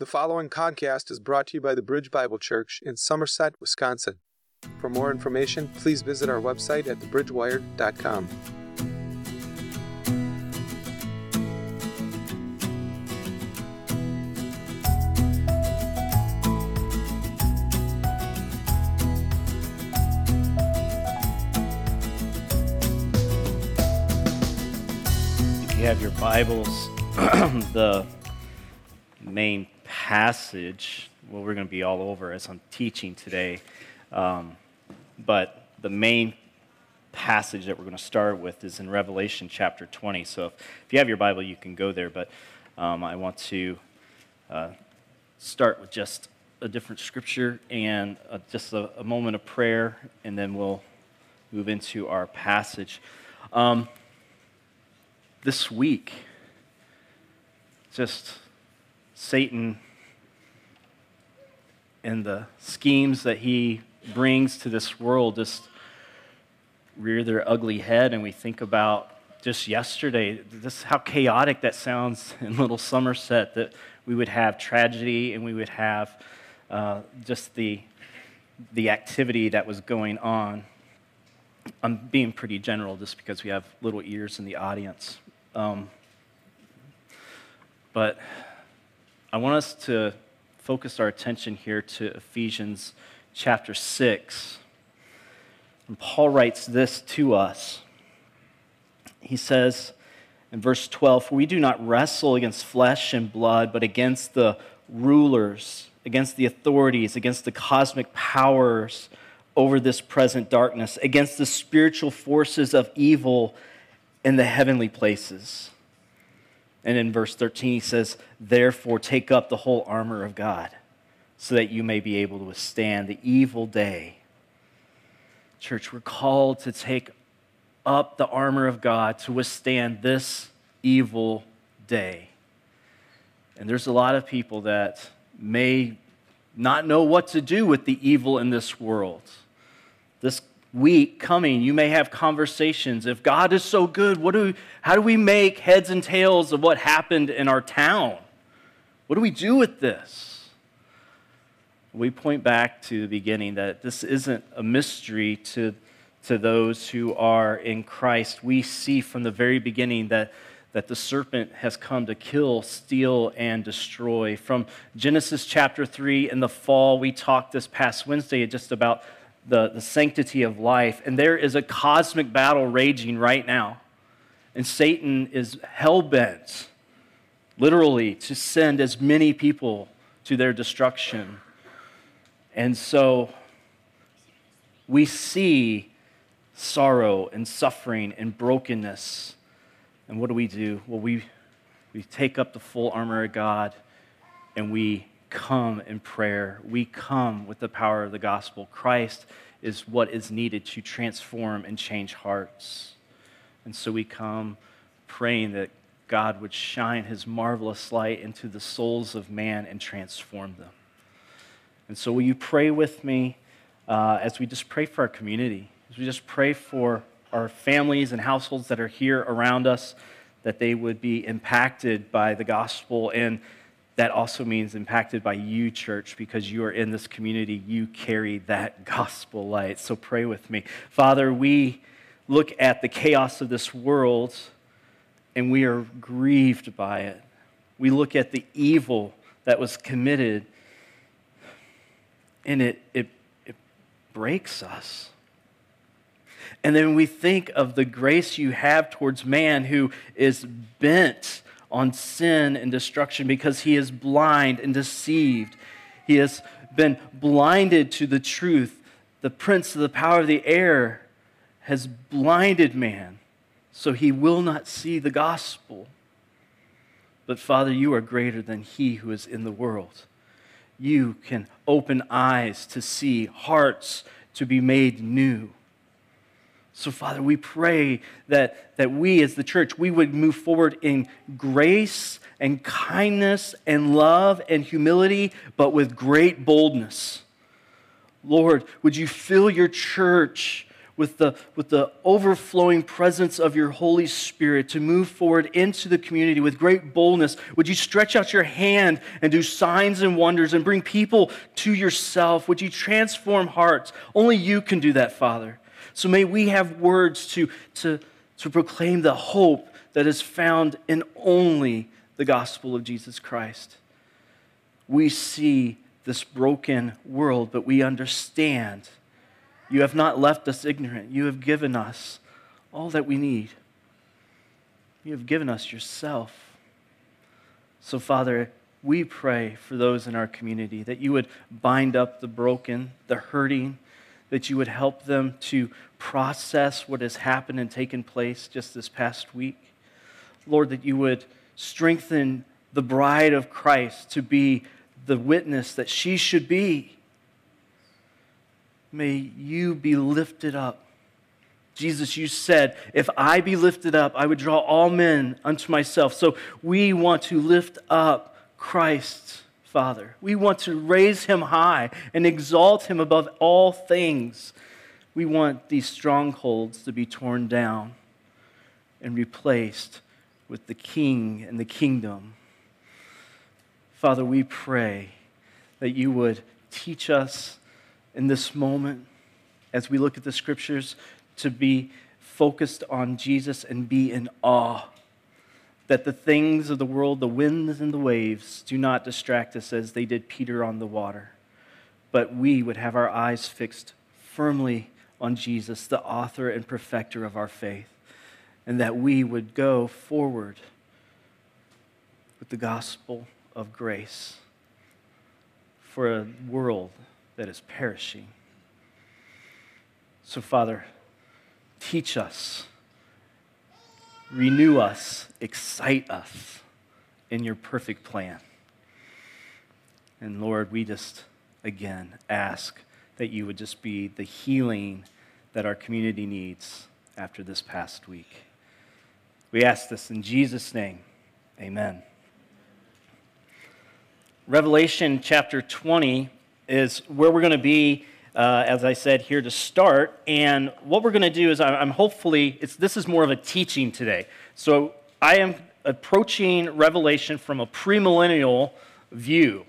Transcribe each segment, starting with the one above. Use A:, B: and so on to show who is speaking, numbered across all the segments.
A: The following podcast is brought to you by the Bridge Bible Church in Somerset, Wisconsin. For more information, please visit our website at thebridgewired.com.
B: If you have your Bibles, the main passage, well, we're going to be all over as I'm teaching today, um, but the main passage that we're going to start with is in Revelation chapter 20. So if, if you have your Bible, you can go there, but um, I want to uh, start with just a different scripture and uh, just a, a, moment of prayer, and then we'll move into our passage. Um, this week, just Satan and the schemes that he brings to this world just rear their ugly head, and we think about just yesterday, just how chaotic that sounds in Little Somerset that we would have tragedy and we would have uh, just the, the activity that was going on. I'm being pretty general just because we have little ears in the audience. Um, but I want us to focus our attention here to Ephesians chapter 6. And Paul writes this to us. He says in verse 12, For we do not wrestle against flesh and blood, but against the rulers, against the authorities, against the cosmic powers over this present darkness, against the spiritual forces of evil in the heavenly places. And in verse 13, he says, Therefore, take up the whole armor of God, so that you may be able to withstand the evil day. Church, we're called to take up the armor of God to withstand this evil day. And there's a lot of people that may not know what to do with the evil in this world. This week coming, you may have conversations. If God is so good, what do we, how do we make heads and tails of what happened in our town? What do we do with this? We point back to the beginning that this isn't a mystery to, to those who are in Christ. We see from the very beginning that, that the serpent has come to kill, steal, and destroy. From Genesis chapter 3 in the fall, we talked this past Wednesday just about the, the sanctity of life. And there is a cosmic battle raging right now. And Satan is hell bent, literally, to send as many people to their destruction. And so we see sorrow and suffering and brokenness. And what do we do? Well, we, we take up the full armor of God and we come in prayer. We come with the power of the gospel. Christ is what is needed to transform and change hearts. And so we come praying that God would shine his marvelous light into the souls of man and transform them. And so, will you pray with me uh, as we just pray for our community, as we just pray for our families and households that are here around us, that they would be impacted by the gospel and that also means impacted by you, church, because you are in this community. You carry that gospel light. So pray with me. Father, we look at the chaos of this world and we are grieved by it. We look at the evil that was committed and it, it, it breaks us. And then we think of the grace you have towards man who is bent on sin and destruction because he is blind and deceived. He has been blinded to the truth. The prince of the power of the air has blinded man so he will not see the gospel. But Father, you are greater than he who is in the world. You can open eyes to see, hearts to be made new. So, Father, we pray that, that we as the church, we would move forward in grace and kindness and love and humility, but with great boldness. Lord, would you fill your church with the, with the overflowing presence of your Holy Spirit to move forward into the community with great boldness. Would you stretch out your hand and do signs and wonders and bring people to yourself? Would you transform hearts? Only you can do that, Father. So may we have words to, to, to proclaim the hope that is found in only the gospel of Jesus Christ. We see this broken world, but we understand you have not left us ignorant. You have given us all that we need. You have given us yourself. So, Father, we pray for those in our community that you would bind up the broken, the hurting, that you would help them to process what has happened and taken place just this past week. Lord, that you would strengthen the bride of Christ to be the witness that she should be. May you be lifted up. Jesus, you said, if I be lifted up, I would draw all men unto myself. So we want to lift up Christ, Father. We want to raise him high and exalt him above all things. We want these strongholds to be torn down and replaced with the King and the kingdom. Father, we pray that you would teach us in this moment as we look at the scriptures to be focused on Jesus and be in awe. That the things of the world, the winds and the waves, do not distract us as they did Peter on the water, but we would have our eyes fixed firmly on Jesus, the author and perfecter of our faith and that we would go forward with the gospel of grace for a world that is perishing. So, Father, teach us, renew us, excite us in your perfect plan. And Lord, we just again ask that you would just be the healing that our community needs after this past week. We ask this in Jesus' name. Amen. Revelation chapter 20 is where we're going to be, uh, as I said, here to start. And what we're going to do is, I'm hopefully, this is more of a teaching today. So I am approaching Revelation from a premillennial view.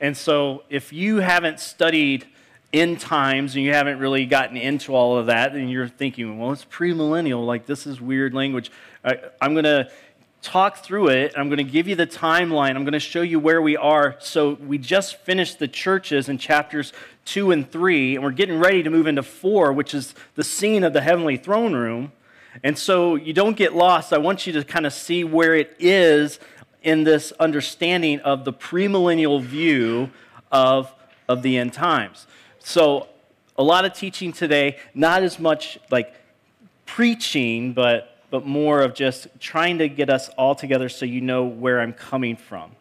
B: And so if you haven't studied end times and you haven't really gotten into all of that, and you're thinking, well, it's premillennial, like this is weird language. I, I'm going to talk through it. I'm going to give you the timeline. I'm going to show you where we are. So, we just finished the churches in chapters two and three, and we're getting ready to move into four, which is the scene of the heavenly throne room. And so, you don't get lost. I want you to kind of see where it is in this understanding of the premillennial view of, of the end times. So, a lot of teaching today, not as much like preaching, but but more of just trying to get us all together so you know where I'm coming from.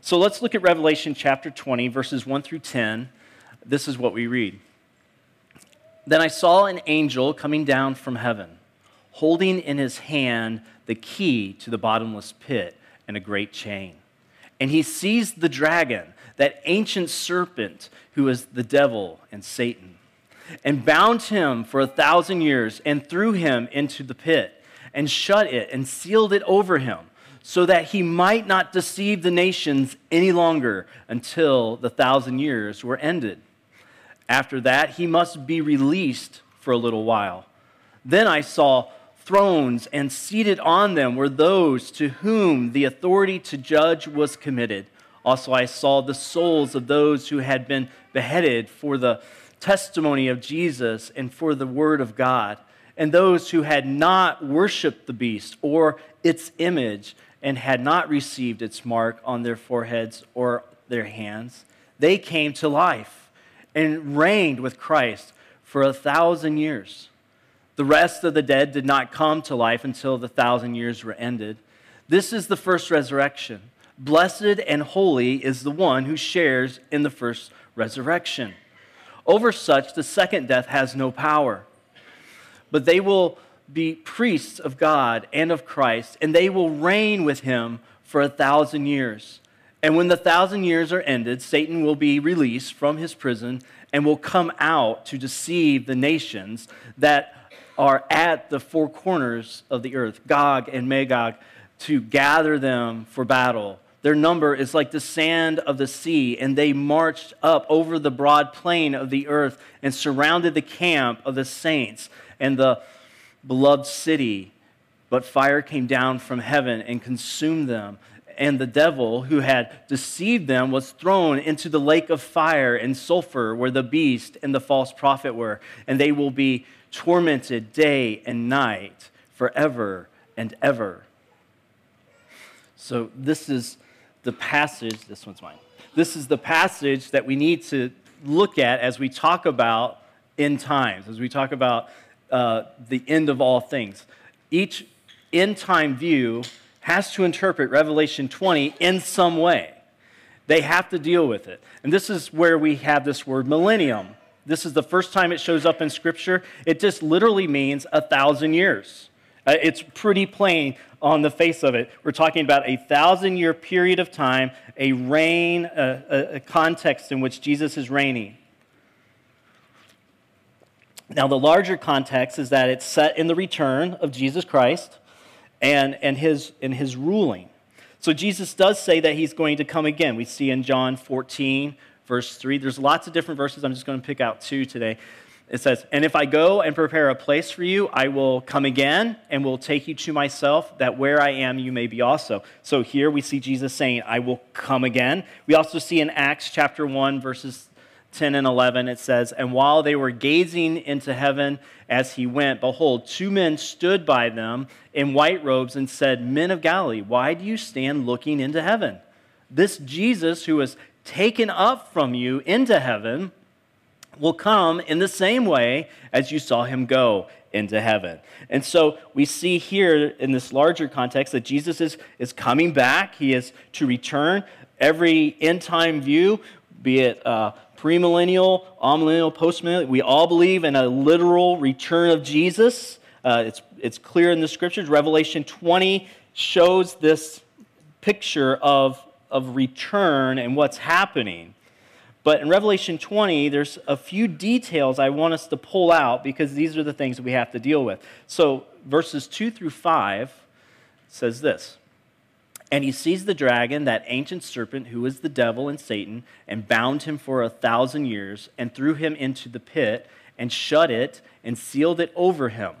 B: So let's look at Revelation chapter 20, verses 1 through 10. This is what we read. Then I saw an angel coming down from heaven, holding in his hand the key to the bottomless pit and a great chain. And he seized the dragon, that ancient serpent who is the devil and Satan, and bound him for a thousand years and threw him into the pit and shut it and sealed it over him, so that he might not deceive the nations any longer until the thousand years were ended. After that, he must be released for a little while. Then I saw thrones, and seated on them were those to whom the authority to judge was committed. Also, I saw the souls of those who had been beheaded for the testimony of Jesus and for the word of God and those who had not worshiped the beast or its image and had not received its mark on their foreheads or their hands, they came to life and reigned with Christ for a thousand years. The rest of the dead did not come to life until the thousand years were ended. This is the first resurrection. Blessed and holy is the one who shares in the first resurrection. Over such, the second death has no power but they will be priests of God and of Christ, and they will reign with him for a thousand years. And when the thousand years are ended, Satan will be released from his prison and will come out to deceive the nations that are at the four corners of the earth, Gog and Magog, to gather them for battle. Their number is like the sand of the sea, and they marched up over the broad plain of the earth and surrounded the camp of the saints and the beloved city. But fire came down from heaven and consumed them and the devil who had deceived them was thrown into the lake of fire and sulfur where the beast and the false prophet were, and they will be tormented day and night forever and ever. So, this is the passage, this one's mine. This is the passage that we need to look at as we talk about end times, as we talk about uh, the end of all things. Each end time view has to interpret Revelation 20 in some way. They have to deal with it. And this is where we have this word millennium. This is the first time it shows up in Scripture. It just literally means a thousand years. Uh, it's pretty plain on the face of it. We're talking about a thousand year period of time, a reign, a, a context in which Jesus is reigning. Now, the larger context is that it's set in the return of Jesus Christ and, and, his, and his ruling. So Jesus does say that he's going to come again. We see in John 14, verse 3. There's lots of different verses. I'm just going to pick out two today. It says, And if I go and prepare a place for you, I will come again and will take you to myself, that where I am, you may be also. So here we see Jesus saying, I will come again. We also see in Acts chapter 1, verses 10 and 11, it says, And while they were gazing into heaven as he went, behold, two men stood by them in white robes and said, Men of Galilee, why do you stand looking into heaven? This Jesus who was taken up from you into heaven will come in the same way as you saw him go into heaven. And so we see here in this larger context that Jesus is, is coming back, he is to return. Every end time view, be it uh, premillennial, amillennial, postmillennial. We all believe in a literal return of Jesus. Uh, it's, it's clear in the scriptures. Revelation 20 shows this picture of, of return and what's happening. But in Revelation 20, there's a few details I want us to pull out because these are the things we have to deal with. So, verses 2 through 5 says this and he seized the dragon, that ancient serpent who is the devil and Satan, and bound him for a thousand years, and threw him into the pit, and shut it, and sealed it over him,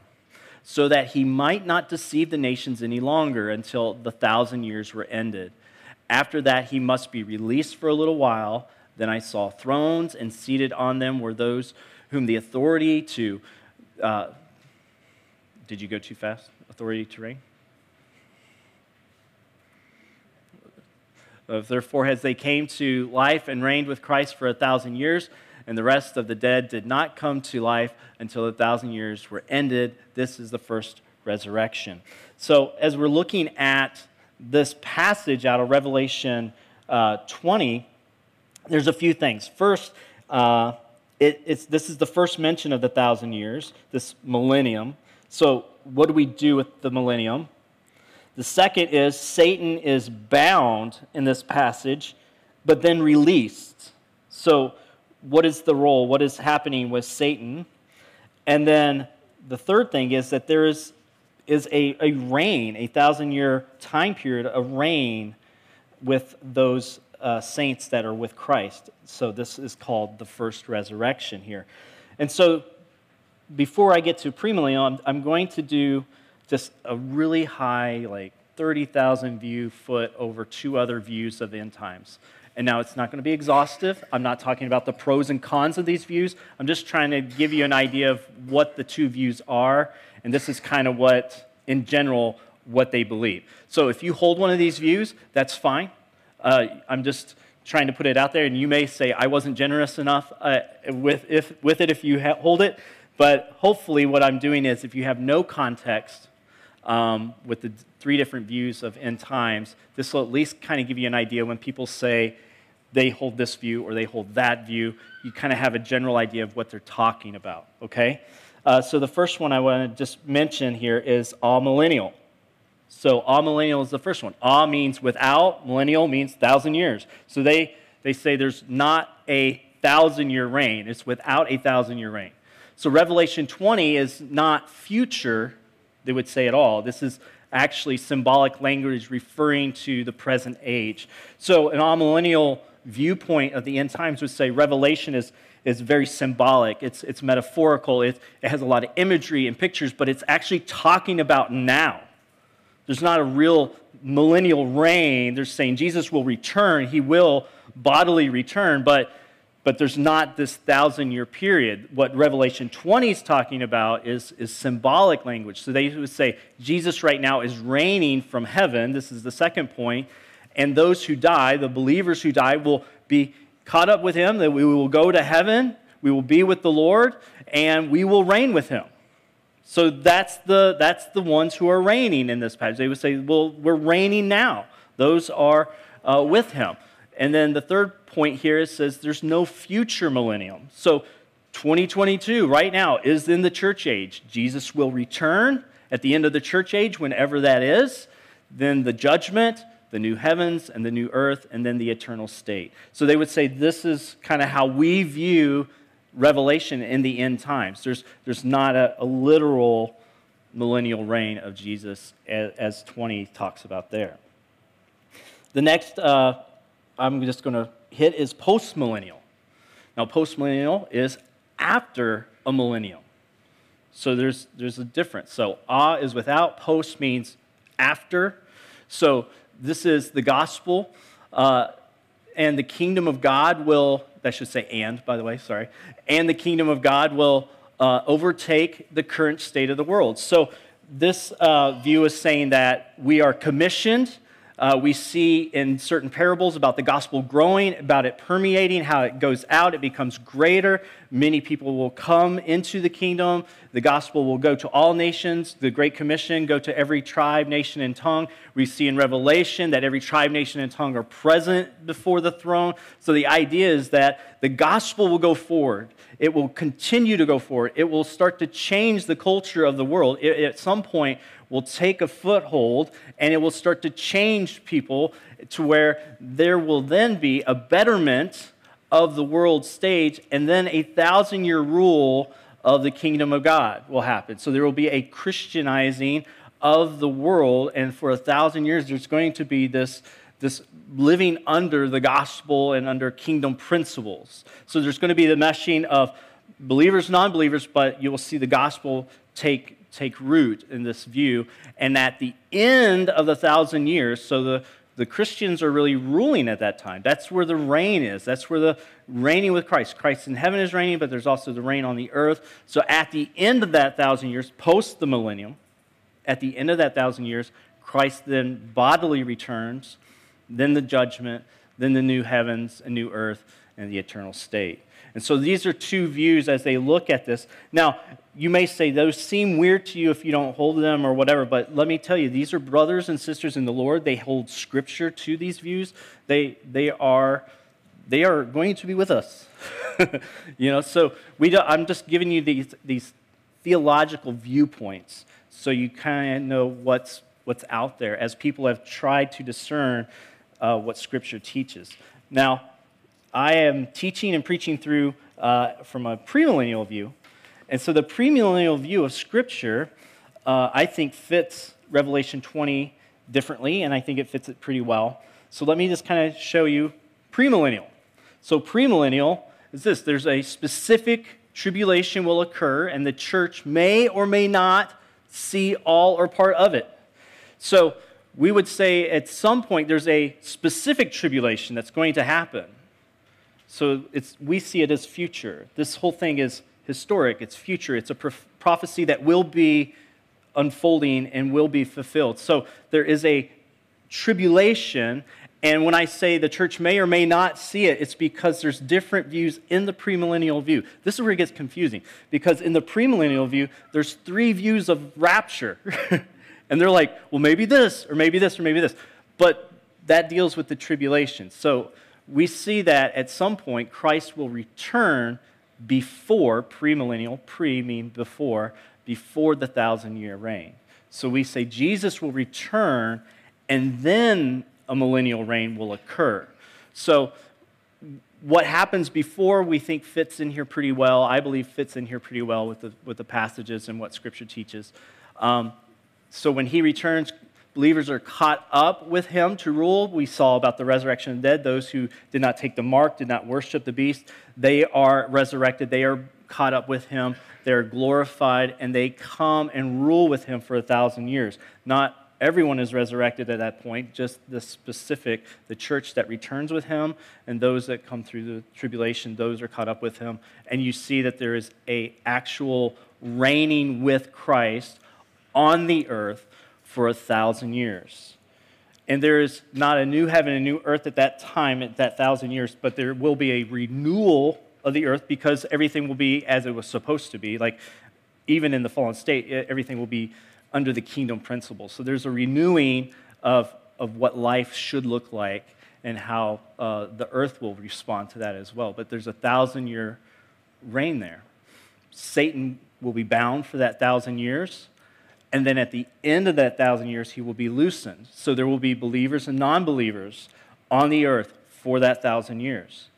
B: so that he might not deceive the nations any longer until the thousand years were ended. After that, he must be released for a little while. Then I saw thrones, and seated on them were those whom the authority to. Uh, did you go too fast? Authority to reign? Of their foreheads. They came to life and reigned with Christ for a thousand years, and the rest of the dead did not come to life until the thousand years were ended. This is the first resurrection. So, as we're looking at this passage out of Revelation uh, 20, there's a few things. First, uh, it, this is the first mention of the thousand years, this millennium. So, what do we do with the millennium? The second is Satan is bound in this passage, but then released. So, what is the role? What is happening with Satan? And then the third thing is that there is, is a, a reign, a thousand year time period, a reign with those uh, saints that are with Christ. So, this is called the first resurrection here. And so, before I get to premillennial, I'm, I'm going to do just a really high, like 30,000 view foot over two other views of the end times. And now it's not going to be exhaustive. I'm not talking about the pros and cons of these views. I'm just trying to give you an idea of what the two views are. And this is kind of what, in general, what they believe. So if you hold one of these views, that's fine. Uh, I'm just trying to put it out there, and you may say I wasn't generous enough uh, with, if, with it if you hold it. But hopefully, what I'm doing is if you have no context um, with the three different views of end times, this will at least kind of give you an idea when people say they hold this view or they hold that view. You kind of have a general idea of what they're talking about, okay? Uh, so the first one I want to just mention here is amillennial. So amillennial is the first one. All means without, millennial means thousand years. So they, they say there's not a thousand year reign, it's without a thousand year reign. So Revelation 20 is not future, they would say at all. This is actually symbolic language referring to the present age. So, an amillennial viewpoint of the end times would say Revelation is, is very symbolic, it's, it's metaphorical, it, it has a lot of imagery and pictures, but it's actually talking about now. There's not a real millennial reign. They're saying Jesus will return, he will bodily return, but but there's not this thousand year period. What Revelation 20 is talking about is, is symbolic language. So they would say Jesus right now is reigning from heaven. This is the second point. And those who die, the believers who die, will be caught up with him, that we will go to heaven, we will be with the Lord, and we will reign with him. So that's the, that's the ones who are reigning in this passage. They would say, well, we're reigning now. Those are uh, with him. And then the third point here, it says there's no future millennium. So 2022, right now, is in the church age. Jesus will return at the end of the church age, whenever that is. Then the judgment, the new heavens and the new earth, and then the eternal state. So they would say this is kind of how we view Revelation in the end times. There's, there's not a, a literal millennial reign of Jesus as, as 20 talks about there. The next, uh, I'm just going to hit is postmillennial. Now, postmillennial is after a millennium. So there's, there's a difference. So, ah is without, post means after. So, this is the gospel, uh, and the kingdom of God will, I should say, and, by the way, sorry, and the kingdom of God will uh, overtake the current state of the world. So, this uh, view is saying that we are commissioned uh, we see in certain parables about the gospel growing, about it permeating, how it goes out, it becomes greater. Many people will come into the kingdom. The gospel will go to all nations. The Great Commission go to every tribe, nation, and tongue. We see in Revelation that every tribe, nation, and tongue are present before the throne. So the idea is that the gospel will go forward. It will continue to go forward. It will start to change the culture of the world. It, at some point, will take a foothold and it will start to change people to where there will then be a betterment of the world stage and then a thousand year rule of the kingdom of God will happen. So there will be a Christianizing of the world, and for a thousand years, there's going to be this, this living under the gospel and under kingdom principles. So there's going to be the meshing of believers, non believers, but you will see the gospel take take root in this view. And at the end of the thousand years, so the, the Christians are really ruling at that time. That's where the reign is. That's where the reigning with Christ. Christ in heaven is reigning, but there's also the reign on the earth. So at the end of that thousand years, post the millennium, at the end of that thousand years, Christ then bodily returns, then the judgment, then the new heavens, a new earth, and the eternal state. And so these are two views as they look at this. Now, you may say those seem weird to you if you don't hold them or whatever, but let me tell you, these are brothers and sisters in the Lord. They hold scripture to these views. They, they, are, they are going to be with us. you know, so we I'm just giving you these, these theological viewpoints so you kind of know what's, what's out there as people have tried to discern uh, what scripture teaches. Now, I am teaching and preaching through uh, from a premillennial view. And so the premillennial view of Scripture, uh, I think, fits Revelation 20 differently, and I think it fits it pretty well. So let me just kind of show you premillennial. So, premillennial is this there's a specific tribulation will occur, and the church may or may not see all or part of it. So, we would say at some point there's a specific tribulation that's going to happen. So it's, we see it as future. This whole thing is historic, it's future, it's a prophecy that will be unfolding and will be fulfilled. So there is a tribulation. And when I say the church may or may not see it, it's because there's different views in the premillennial view. This is where it gets confusing because in the premillennial view, there's three views of rapture. and they're like, well, maybe this, or maybe this, or maybe this. But that deals with the tribulation. So we see that at some point Christ will return before, premillennial, pre mean before, before the thousand year reign. So we say Jesus will return and then a millennial reign will occur. So what happens before we think fits in here pretty well. I believe fits in here pretty well with the, with the passages and what Scripture teaches. Um, so when he returns, believers are caught up with him to rule. We saw about the resurrection of the dead. Those who did not take the mark, did not worship the beast, they are resurrected. They are caught up with him. They're glorified, and they come and rule with him for a thousand years. Not everyone is resurrected at that point, just the specific, the church that returns with him, and those that come through the tribulation, those are caught up with him. And you see that there is a actual reigning with Christ on the earth for a thousand years. And there is not a new heaven and new earth at that time, at that thousand years, but there will be a renewal of the earth because everything will be as it was supposed to be. Like, even in the fallen state, everything will be under the kingdom principle. So there's a renewing of, of what life should look like and how uh, the earth will respond to that as well. But there's a thousand year reign there. Satan will be bound for that thousand years. And then at the end of that thousand years, he will be loosened. So there will be believers and non believers on the earth for that thousand years.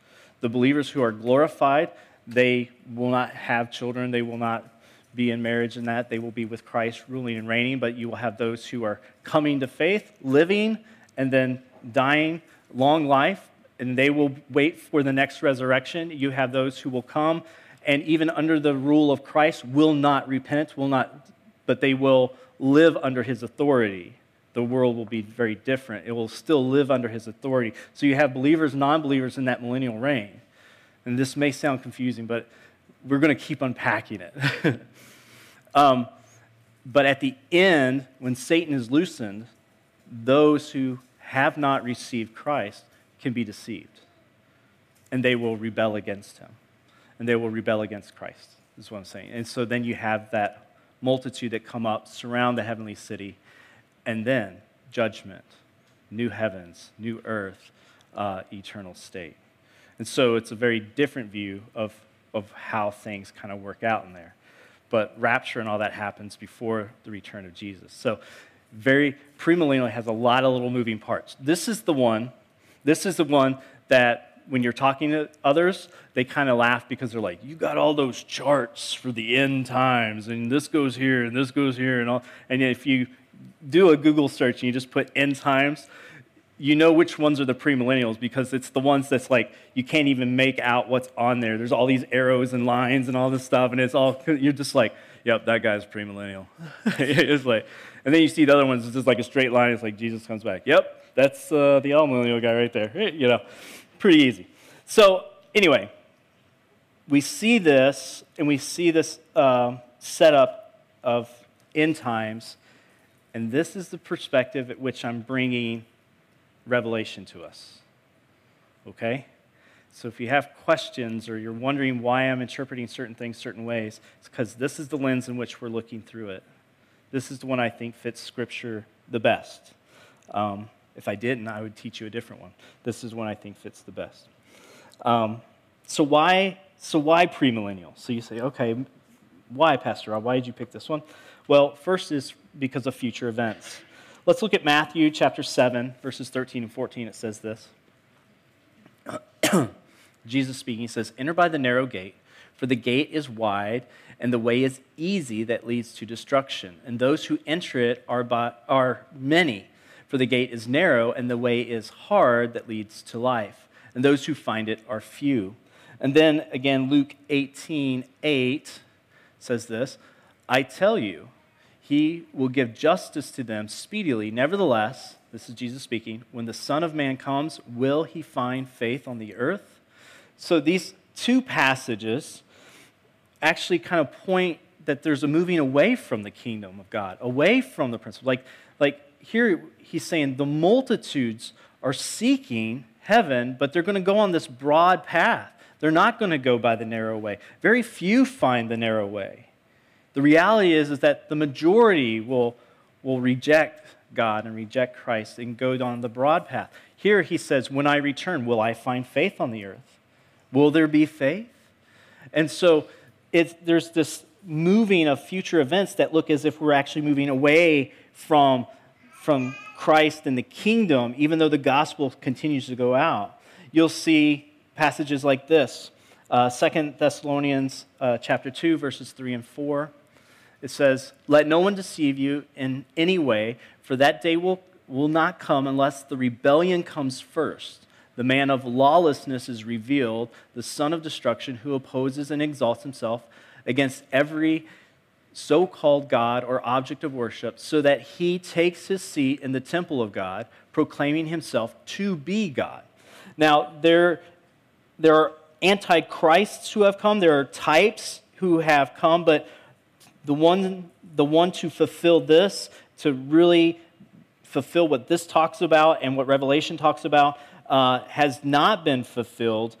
B: The believers who are glorified, they will not have children, they will not be in marriage and that. They will be with Christ ruling and reigning, but you will have those who are coming to faith, living, and then dying long life, and they will wait for the next resurrection. You have those who will come and even under the rule of Christ will not repent, will not, but they will live under his authority. The world will be very different. It will still live under his authority. So you have believers, non believers in that millennial reign. And this may sound confusing, but we're going to keep unpacking it. Um, but at the end, when Satan is loosened, those who have not received Christ can be deceived. And they will rebel against him. And they will rebel against Christ, is what I'm saying. And so then you have that multitude that come up, surround the heavenly city, and then judgment, new heavens, new earth, uh, eternal state. And so it's a very different view of, of how things kind of work out in there but rapture and all that happens before the return of Jesus. So, very premillennial has a lot of little moving parts. This is the one, this is the one that when you're talking to others, they kind of laugh because they're like, you got all those charts for the end times, and this goes here, and this goes here, and all. And if you do a Google search and you just put end times, you know which ones are the premillennials because it's the ones that's like you can't even make out what's on there. There's all these arrows and lines and all this stuff, and it's all you're just like, yep, that guy's premillennial. it's like, and then you see the other ones. It's just like a straight line. It's like Jesus comes back. Yep, that's uh, the millennial guy right there. You know, pretty easy. So anyway, we see this, and we see this uh, setup of end times, and this is the perspective at which I'm bringing revelation to us. Okay? So if you have questions or you're wondering why I'm interpreting certain things certain ways, it's because this is the lens in which we're looking through it. This is the one I think fits Scripture the best. Um, if I didn't, I would teach you a different one. This is one I think fits the best. Um, so why? So why premillennial? So you say, okay, why, Pastor Rob? Why did you pick this one? Well, first is because of future events. Let's look at Matthew chapter 7, verses 13 and 14. It says this Jesus speaking, he says, Enter by the narrow gate, for the gate is wide, and the way is easy that leads to destruction. And those who enter it are, by, are many. For the gate is narrow, and the way is hard that leads to life. And those who find it are few. And then again, Luke 18 8 says this I tell you, he will give justice to them speedily. Nevertheless, this is Jesus speaking, when the Son of Man comes, will he find faith on the earth? So these two passages actually kind of point that there's a moving away from the kingdom of God, away from the principle. Like, like here he's saying the multitudes are seeking heaven, but they're going to go on this broad path. They're not going to go by the narrow way. Very few find the narrow way. The reality is, is that the majority will, will reject God and reject Christ and go down the broad path. Here he says, When I return, will I find faith on the earth? Will there be faith? And so there's this moving of future events that look as if we're actually moving away from, from Christ and the kingdom, even though the gospel continues to go out. You'll see passages like this. Uh, 2 Thessalonians uh, chapter 2, verses 3 and 4. It says, Let no one deceive you in any way, for that day will, will not come unless the rebellion comes first. The man of lawlessness is revealed, the son of destruction, who opposes and exalts himself against every so called God or object of worship, so that he takes his seat in the temple of God, proclaiming himself to be God. Now, there, there are antichrists who have come, there are types who have come, but the one, the one to fulfill this, to really fulfill what this talks about and what Revelation talks about, uh, has not been fulfilled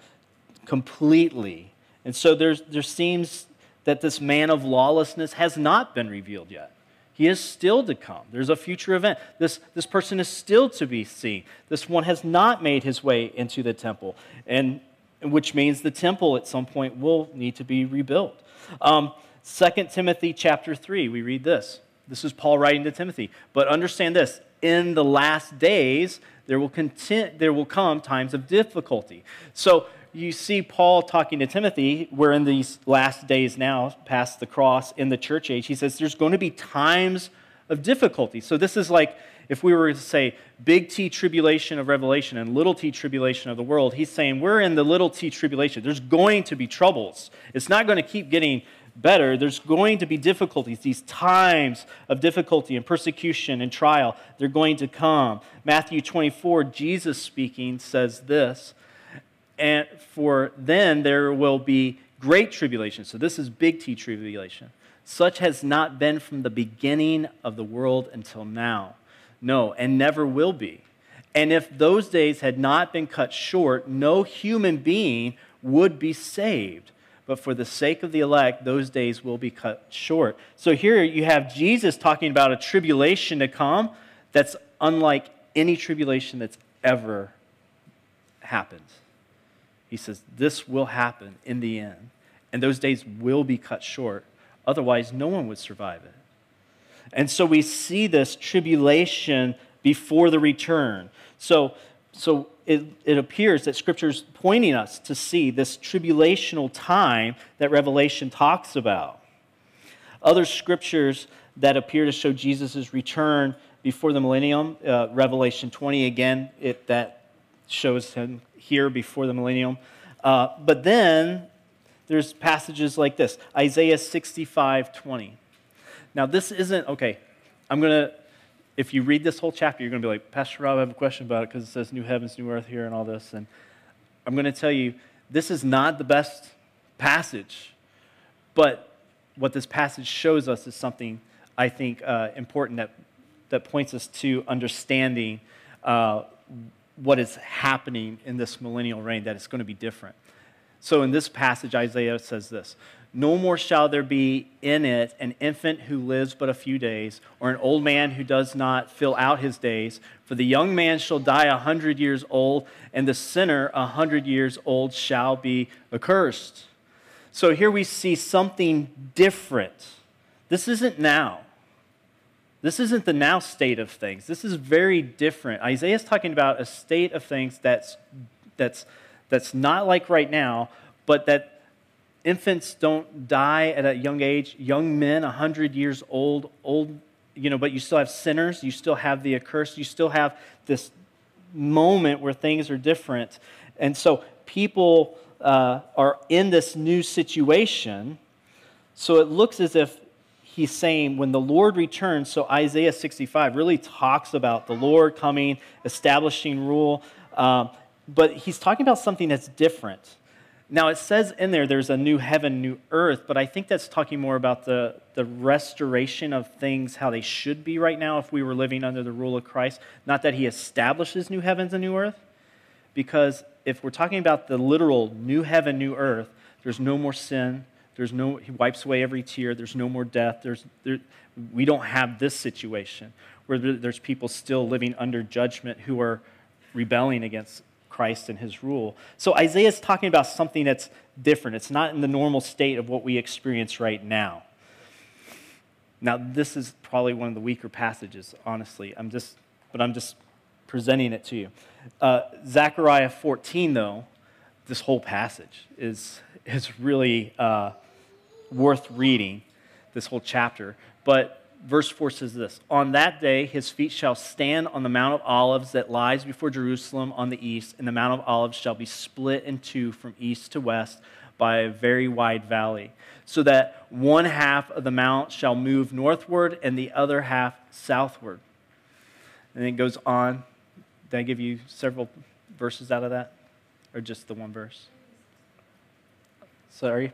B: completely. And so there's, there seems that this man of lawlessness has not been revealed yet. He is still to come. There's a future event. This, this person is still to be seen. This one has not made his way into the temple, and which means the temple at some point will need to be rebuilt. Um, 2 Timothy chapter 3, we read this. This is Paul writing to Timothy. But understand this in the last days, there will, content, there will come times of difficulty. So you see Paul talking to Timothy. We're in these last days now, past the cross in the church age. He says there's going to be times of difficulty. So this is like if we were to say big T tribulation of Revelation and little t tribulation of the world. He's saying we're in the little t tribulation. There's going to be troubles. It's not going to keep getting better. There's going to be difficulties. These times of difficulty and persecution and trial, they're going to come. Matthew 24, Jesus speaking, says this and for then there will be great tribulation. So this is big T tribulation. Such has not been from the beginning of the world until now. No, and never will be. And if those days had not been cut short, no human being would be saved. But for the sake of the elect, those days will be cut short. So here you have Jesus talking about a tribulation to come that's unlike any tribulation that's ever happened. He says, This will happen in the end, and those days will be cut short. Otherwise, no one would survive it. And so we see this tribulation before the return. So, so it, it appears that Scripture is pointing us to see this tribulational time that Revelation talks about. Other scriptures that appear to show Jesus' return before the millennium, uh, Revelation 20 again, it, that shows him here before the millennium. Uh, but then there's passages like this Isaiah 65 20. Now, this isn't, okay, I'm going to, if you read this whole chapter, you're going to be like, Pastor Rob, I have a question about it because it says new heavens, new earth here and all this. And I'm going to tell you, this is not the best passage. But what this passage shows us is something I think uh, important that, that points us to understanding uh, what is happening in this millennial reign, that it's going to be different. So in this passage, Isaiah says this No more shall there be in it an infant who lives but a few days, or an old man who does not fill out his days. For the young man shall die a hundred years old, and the sinner a hundred years old shall be accursed. So here we see something different. This isn't now. This isn't the now state of things. This is very different. Isaiah is talking about a state of things that's, that's, that's not like right now, but that infants don't die at a young age, young men, 100 years old, old, you know, but you still have sinners, you still have the accursed, you still have this moment where things are different. And so people uh, are in this new situation. So it looks as if he's saying when the Lord returns, so Isaiah 65 really talks about the Lord coming, establishing rule, um, but he's talking about something that's different. Now, it says in there there's a new heaven, new earth, but I think that's talking more about the, the restoration of things how they should be right now if we were living under the rule of Christ. Not that he establishes new heavens and new earth, because if we're talking about the literal new heaven, new earth, there's no more sin, there's no, he wipes away every tear. There's no more death. There's, there, we don't have this situation where there's people still living under judgment who are rebelling against Christ and his rule. So Isaiah is talking about something that's different. It's not in the normal state of what we experience right now. Now, this is probably one of the weaker passages, honestly. I'm just, but I'm just presenting it to you. Uh, Zechariah 14, though, this whole passage is, is really uh, worth reading, this whole chapter. But verse 4 says this On that day, his feet shall stand on the Mount of Olives that lies before Jerusalem on the east, and the Mount of Olives shall be split in two from east to west by a very wide valley, so that one half of the mount shall move northward and the other half southward. And it goes on. Did I give you several verses out of that? Or just the one verse? Sorry?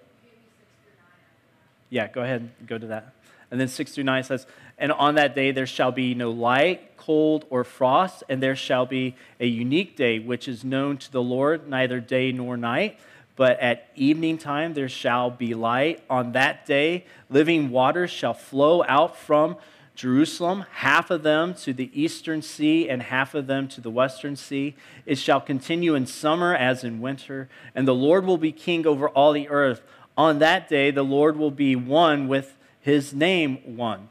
B: Yeah, go ahead and go to that. And then 6 through 9 says, And on that day there shall be no light, cold, or frost, and there shall be a unique day which is known to the Lord, neither day nor night. But at evening time there shall be light. On that day living waters shall flow out from Jerusalem, half of them to the eastern sea and half of them to the western sea. It shall continue in summer as in winter, and the Lord will be king over all the earth. On that day, the Lord will be one with his name one.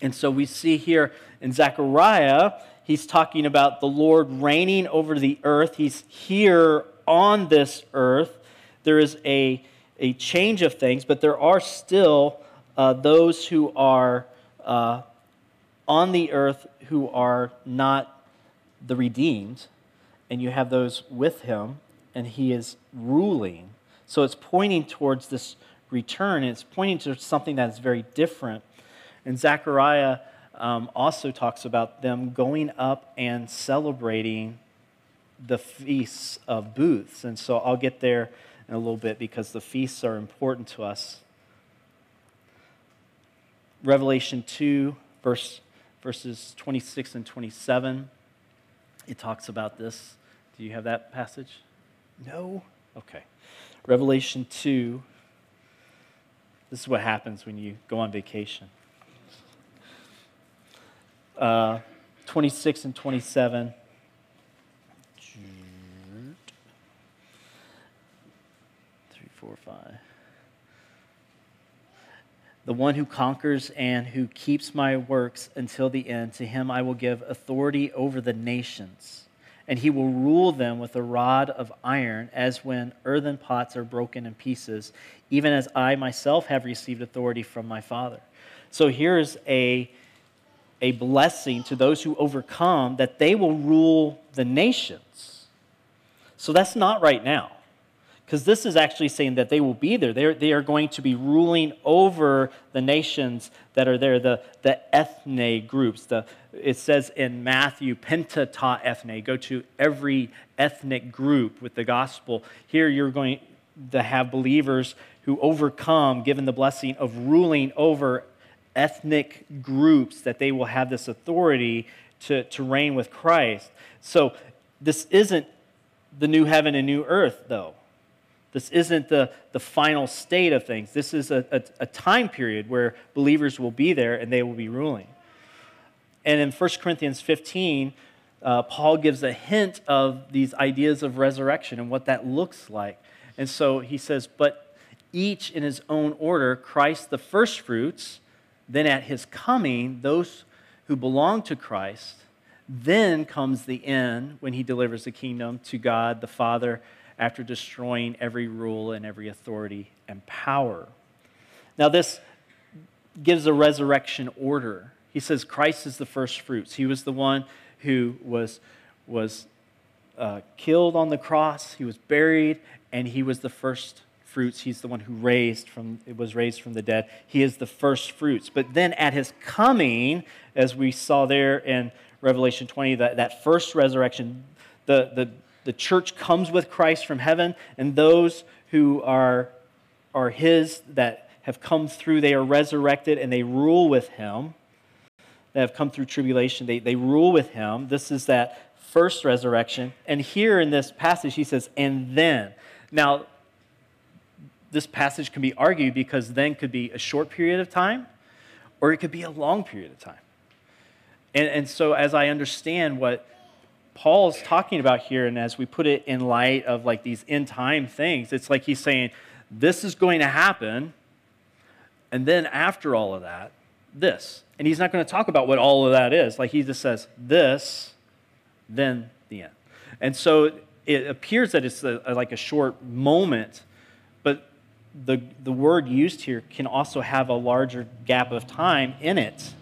B: And so we see here in Zechariah, he's talking about the Lord reigning over the earth. He's here on this earth. There is a, a change of things, but there are still uh, those who are uh, on the earth who are not the redeemed, and you have those with him, and he is ruling. So it's pointing towards this return, and it's pointing to something that is very different. And Zechariah um, also talks about them going up and celebrating the feasts of booths. And so I'll get there in a little bit because the feasts are important to us Revelation 2, verse, verses 26 and 27, it talks about this. Do you have that passage? No? Okay. Revelation 2, this is what happens when you go on vacation. Uh, 26 and 27. Three, four, five. The one who conquers and who keeps my works until the end, to him I will give authority over the nations, and he will rule them with a rod of iron, as when earthen pots are broken in pieces, even as I myself have received authority from my Father. So here's a, a blessing to those who overcome that they will rule the nations. So that's not right now because this is actually saying that they will be there. They're, they are going to be ruling over the nations that are there, the, the ethne groups. The, it says in Matthew, panta ta ethne, go to every ethnic group with the gospel. Here you're going to have believers who overcome, given the blessing of ruling over ethnic groups, that they will have this authority to, to reign with Christ. So this isn't the new heaven and new earth, though this isn't the, the final state of things. This is a, a, a, time period where believers will be there and they will be ruling. And in 1 Corinthians 15, uh, Paul gives a hint of these ideas of resurrection and what that looks like. And so he says, But each in his own order, Christ the firstfruits, then at his coming, those who belong to Christ, then comes the end when he delivers the kingdom to God the Father after destroying every rule and every authority and power. Now, this gives a resurrection order. He says Christ is the first fruits. He was the one who was, was uh, killed on the cross, he was buried, and he was the first fruits. He's the one who raised from, was raised from the dead. He is the first fruits. But then at his coming, as we saw there in Revelation 20, that, that first resurrection, the, the the church comes with Christ from heaven, and those who are, are his that have come through, they are resurrected and they rule with him. That have come through tribulation, they, they rule with him. This is that first resurrection. And here in this passage, he says, and then. Now, this passage can be argued because then could be a short period of time or it could be a long period of time. And, and so, as I understand what Paul's talking about here, and as we put it in light of like these end time things, it's like he's saying, this is going to happen, and then after all of that, this. And he's not going to talk about what all of that is. Like he just says, this, then the end. And so it appears that it's a, a, like a short moment, but the, the word used here can also have a larger gap of time in it.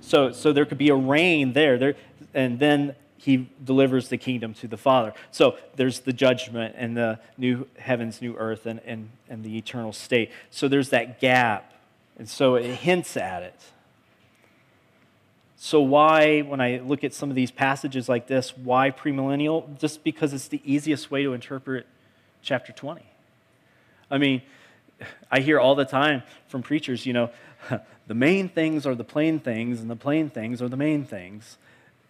B: So, so there could be a reign there, there, and then he delivers the kingdom to the Father. So there's the judgment and the new heavens, new earth, and, and, and the eternal state. So there's that gap. And so it hints at it. So, why, when I look at some of these passages like this, why premillennial? Just because it's the easiest way to interpret chapter 20. I mean, I hear all the time from preachers, you know, the main things are the plain things, and the plain things are the main things.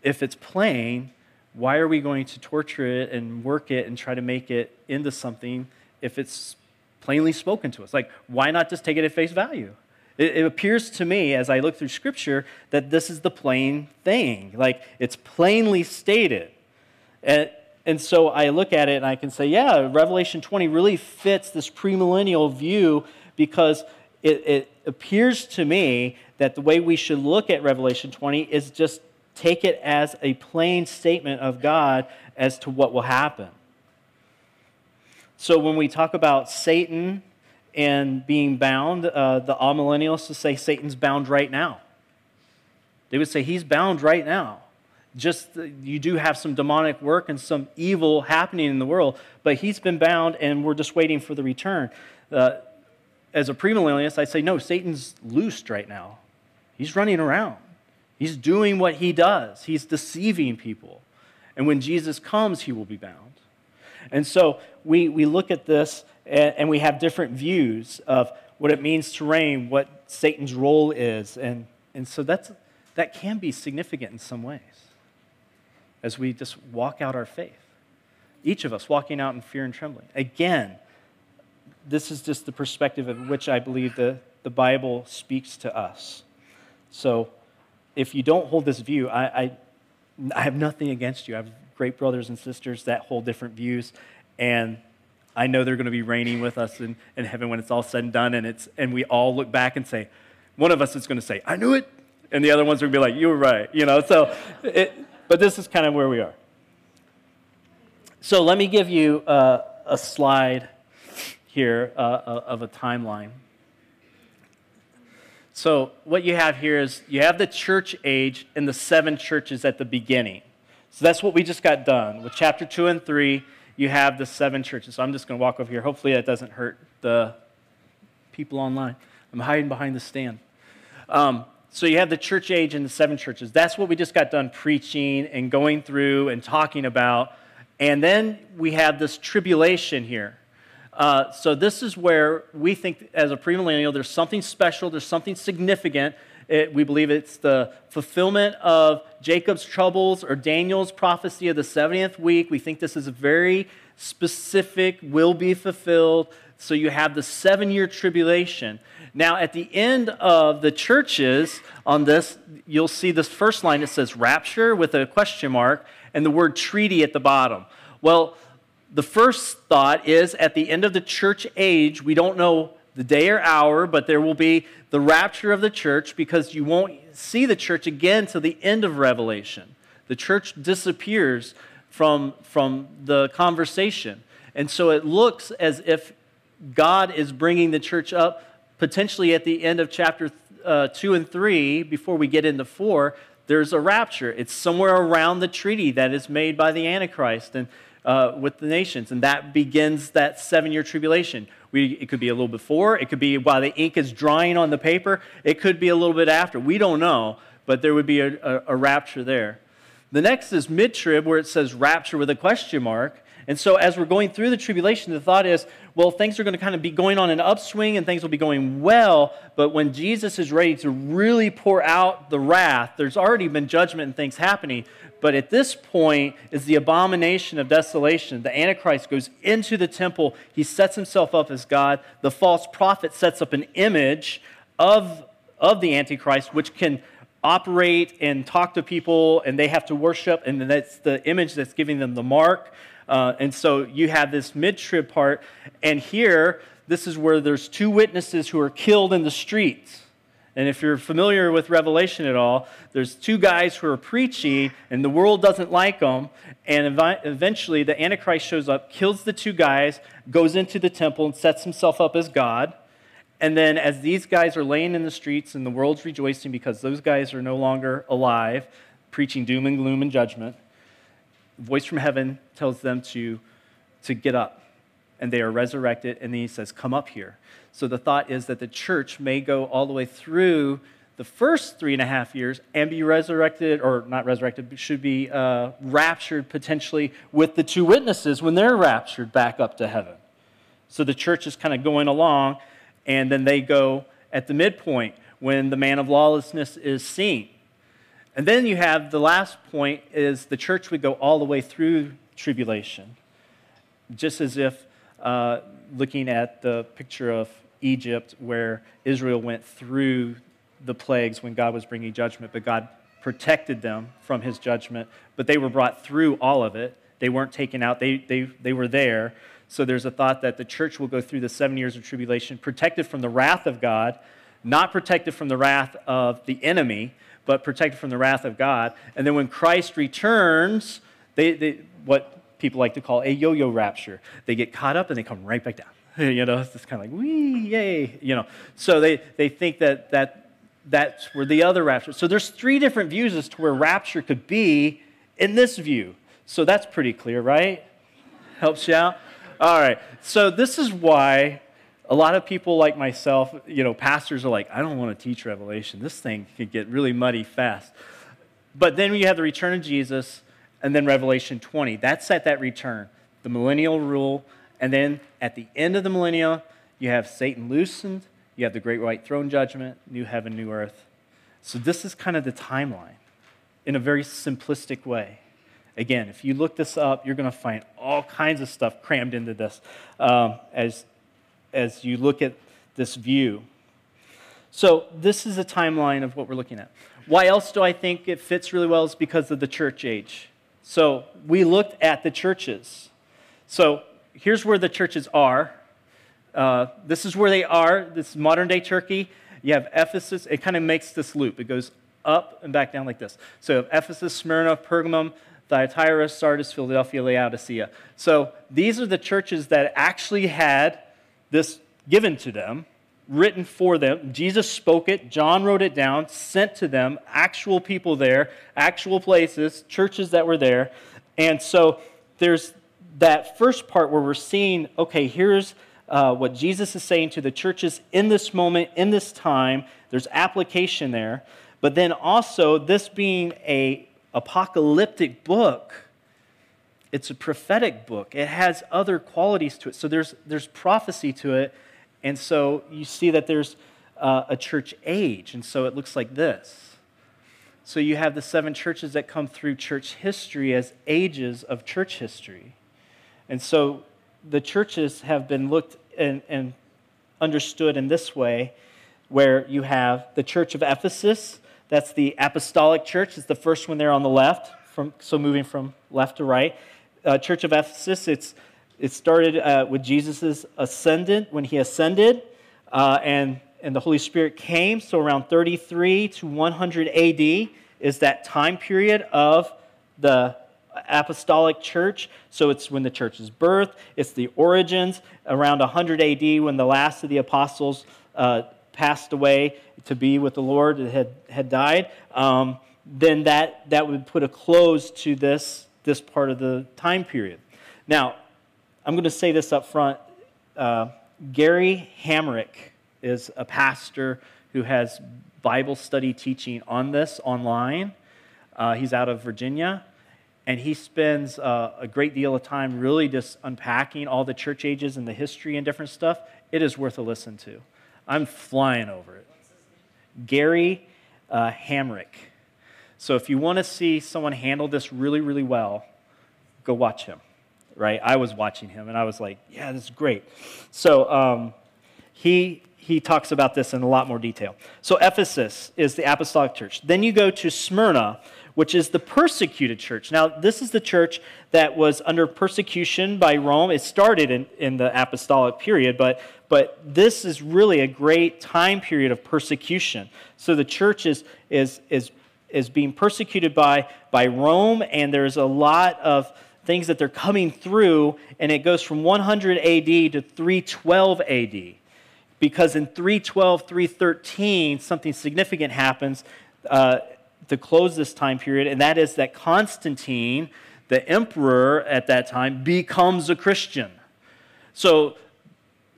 B: If it's plain, why are we going to torture it and work it and try to make it into something if it's plainly spoken to us? Like, why not just take it at face value? It, it appears to me, as I look through Scripture, that this is the plain thing. Like, it's plainly stated. And, and so I look at it and I can say, yeah, Revelation 20 really fits this premillennial view because it, it appears to me that the way we should look at Revelation 20 is just take it as a plain statement of God as to what will happen. So when we talk about Satan and being bound, uh, the amillennialists would say Satan's bound right now. They would say he's bound right now. Just you do have some demonic work and some evil happening in the world, but he's been bound and we're just waiting for the return. Uh, as a premillennialist, I say, no, Satan's loosed right now. He's running around. He's doing what he does. He's deceiving people. And when Jesus comes, he will be bound. And so we, we look at this and, and we have different views of what it means to reign, what Satan's role is. And, and so that's, that can be significant in some ways as we just walk out our faith. Each of us walking out in fear and trembling. Again, this is just the perspective of which I believe the, the Bible speaks to us. So if you don't hold this view, I, I, I have nothing against you. I have great brothers and sisters that hold different views, and I know they're going to be reigning with us in, in heaven when it's all said and done, and, it's, and we all look back and say, one of us is going to say, I knew it, and the other ones are going to be like, you were right, you know, so, it, but this is kind of where we are. So let me give you uh, a slide here uh, uh, of a timeline. So, what you have here is you have the church age and the seven churches at the beginning. So, that's what we just got done. With chapter 2 and 3, you have the seven churches. So, I'm just going to walk over here. Hopefully, that doesn't hurt the people online. I'm hiding behind the stand. Um, so, you have the church age and the seven churches. That's what we just got done preaching and going through and talking about. And then we have this tribulation here. Uh, so this is where we think, as a premillennial, there's something special, there's something significant. It, we believe it's the fulfillment of Jacob's troubles or Daniel's prophecy of the 70th week. We think this is a very specific, will be fulfilled. So you have the seven year tribulation. Now, at the end of the churches on this, you'll see this first line It says rapture with a question mark and the word treaty at the bottom. Well, the first thought is at the end of the church age, we don't know the day or hour, but there will be the rapture of the church because you won't see the church again till the end of Revelation. The church disappears from, from the conversation. And so it looks as if God is bringing the church up potentially at the end of chapter uh, 2 and 3, before we get into 4, there's a rapture. It's somewhere around the treaty that is made by the Antichrist. And uh, with the nations, and that begins that seven year tribulation. We, it could be a little before, it could be while the ink is drying on the paper, it could be a little bit after. We don't know, but there would be a, a, a rapture there. The next is mid trib, where it says rapture with a question mark. And so, as we're going through the tribulation, the thought is, well, things are going to kind of be going on an upswing and things will be going well. But when Jesus is ready to really pour out the wrath, there's already been judgment and things happening. But at this point is the abomination of desolation. The Antichrist goes into the temple. He sets himself up as God. The false prophet sets up an image of, of the Antichrist, which can operate and talk to people, and they have to worship, and that's the image that's giving them the mark. Uh, and so you have this mid trib part, and here, this is where there's two witnesses who are killed in the streets. And if you're familiar with Revelation at all, there's two guys who are preaching, and the world doesn't like them. And eventually, the Antichrist shows up, kills the two guys, goes into the temple, and sets himself up as God. And then, as these guys are laying in the streets and the world's rejoicing because those guys are no longer alive, preaching doom and gloom and judgment, voice from heaven tells them to, to get up. And they are resurrected, and then he says, Come up here. So the thought is that the church may go all the way through the first three and a half years and be resurrected, or not resurrected, but should be uh, raptured potentially with the two witnesses when they're raptured back up to heaven. So the church is kind of going along, and then they go at the midpoint when the man of lawlessness is seen. And then you have the last point is the church would go all the way through tribulation, just as if uh, looking at the picture of Egypt where Israel went through the plagues when God was bringing judgment, but God protected them from his judgment, but they were brought through all of it. They weren't taken out, they, they, they were there. So there's a thought that the church will go through the seven years of tribulation, protected from the wrath of God, not protected from the wrath of the enemy, but protected from the wrath of God. And then when Christ returns, they, they, what people like to call a yo yo rapture, they get caught up and they come right back down. you know, it's just kind of like, wee, yay, you know. So they, they think that, that that's where the other rapture. So there's three different views as to where rapture could be in this view. So that's pretty clear, right? Helps you out? All right. So this is why a lot of people like myself, you know, pastors are like, I don't want to teach Revelation. This thing could get really muddy fast. But then you have the return of Jesus and then Revelation 20. That's at that return, the millennial rule. And then at the end of the millennium, you have Satan loosened, you have the great white throne judgment, new heaven, new earth. So this is kind of the timeline in a very simplistic way. Again, if you look this up, you're going to find all kinds of stuff crammed into this um, as as you look at this view. So, this is a timeline of what we're looking at. Why else do I think it fits really well is because of the church age. So, we looked at the churches. So, here's where the churches are. Uh, this is where they are. This is modern day Turkey. You have Ephesus. It kind of makes this loop. It goes up and back down like this. So, Ephesus, Smyrna, Pergamum, Thyatira, Sardis, Philadelphia, Laodicea. So, these are the churches that actually had this given to them, written for them. Jesus spoke it, John wrote it down, sent to them, actual people there, actual places, churches that were there. And so there's that first part where we're seeing, okay, here's uh, what Jesus is saying to the churches in this moment, in this time. There's application there. But then also, this being a apocalyptic book, it's a prophetic book. It has other qualities to it. So there's, there's prophecy to it. And so you see that there's uh, a church age. And so it looks like this. So you have the seven churches that come through church history as ages of church history. And so the churches have been looked and, and understood in this way, where you have the church of Ephesus, that's the apostolic church, it's the first one there on the left, from, so moving from left to right uh, Church of Ephesus, it's, it started uh, with Jesus' ascendant, when he ascended, uh, and, and the Holy Spirit came. So around 33 to 100 AD is that time period of the apostolic church. So it's when the church is birthed, it's the origins, around 100 AD when the last of the apostles uh, passed away to be with the Lord, had, had died. Um, then that, that would put a close to this this part of the time period. Now, I'm going to say this up front. Uh, Gary Hamrick is a pastor who has Bible study teaching on this online. Uh, he's out of Virginia, and he spends uh, a great deal of time really just unpacking all the church ages and the history and different stuff. It is worth a listen to. I'm flying over it. Gary uh, Hamrick. So if you want to see someone handle this really, really well, go watch him, right? I was watching him and I was like, yeah, this is great. So um, he, he talks about this in a lot more detail. So Ephesus is the apostolic church. Then you go to Smyrna, which is the persecuted church. Now, this is the church that was under persecution by Rome. It started in, in the apostolic period, but, but this is really a great time period of persecution. So the church is, is, is, is being persecuted by, by Rome, and there's a lot of things that they're coming through, and it goes from 100 AD to 312 AD. Because in 312, 313, something significant happens uh, to close this time period, and that is that Constantine, the emperor at that time, becomes a Christian. So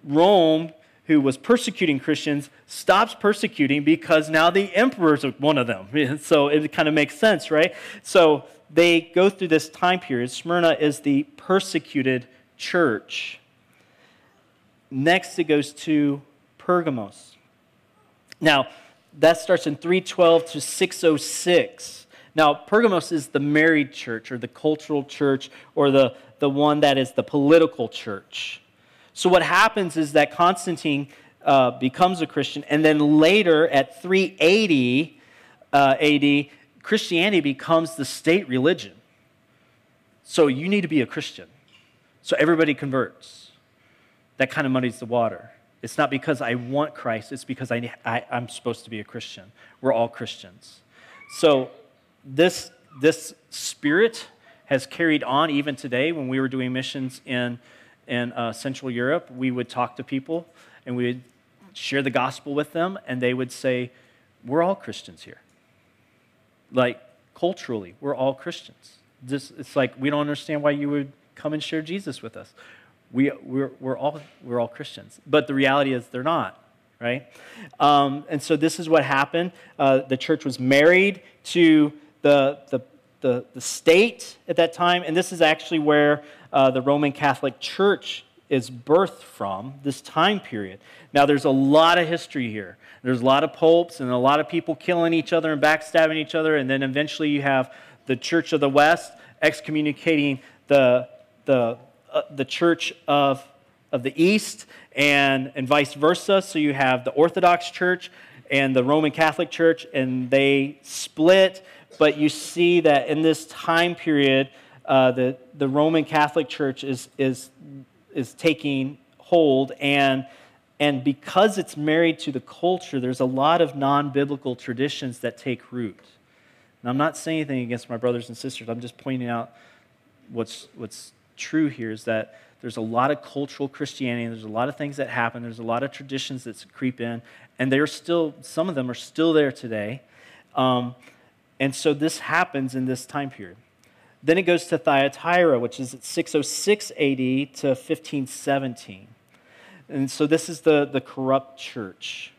B: Rome, who was persecuting Christians, stops persecuting because now the emperor's one of them. So it kind of makes sense, right? So they go through this time period. Smyrna is the persecuted church. Next, it goes to Pergamos. Now, that starts in 312 to 606. Now, Pergamos is the married church or the cultural church or the, the one that is the political church. So, what happens is that Constantine uh, becomes a Christian, and then later at 380 uh, AD, Christianity becomes the state religion. So, you need to be a Christian. So, everybody converts. That kind of muddies the water. It's not because I want Christ, it's because I, I, am supposed to be a Christian. We're all Christians. So, this, this spirit has carried on even today when we were doing missions in, in uh, Central Europe. We would talk to people and we would share the gospel with them, and they would say, We're all Christians here. Like, culturally, we're all Christians. This, it's like, we don't understand why you would come and share Jesus with us we, we're, we're, all, we're all Christians. But the reality is they're not, right? Um, and so this is what happened. Uh, the church was married to the, the, the, the, state at that time, and this is actually where uh, the Roman Catholic Church is birthed from, this time period. Now, there's a lot of history here. There's a lot of popes and a lot of people killing each other and backstabbing each other, and then eventually you have the Church of the West excommunicating the, the uh, the church of, of the East and, and vice versa. So you have the Orthodox Church and the Roman Catholic Church, and they split. But you see that in this time period, uh, the, the Roman Catholic Church is, is, is taking hold. And, and because it's married to the culture, there's a lot of non biblical traditions that take root. And I'm not saying anything against my brothers and sisters, I'm just pointing out what's, what's true here is that there's a lot of cultural Christianity, there's a lot of things that happen, there's a lot of traditions that creep in, and they're still, some of them are still there today. Um, and so this happens in this time period. Then it goes to Thyatira, which is at 606 AD to 1517. And so this is the, the corrupt church.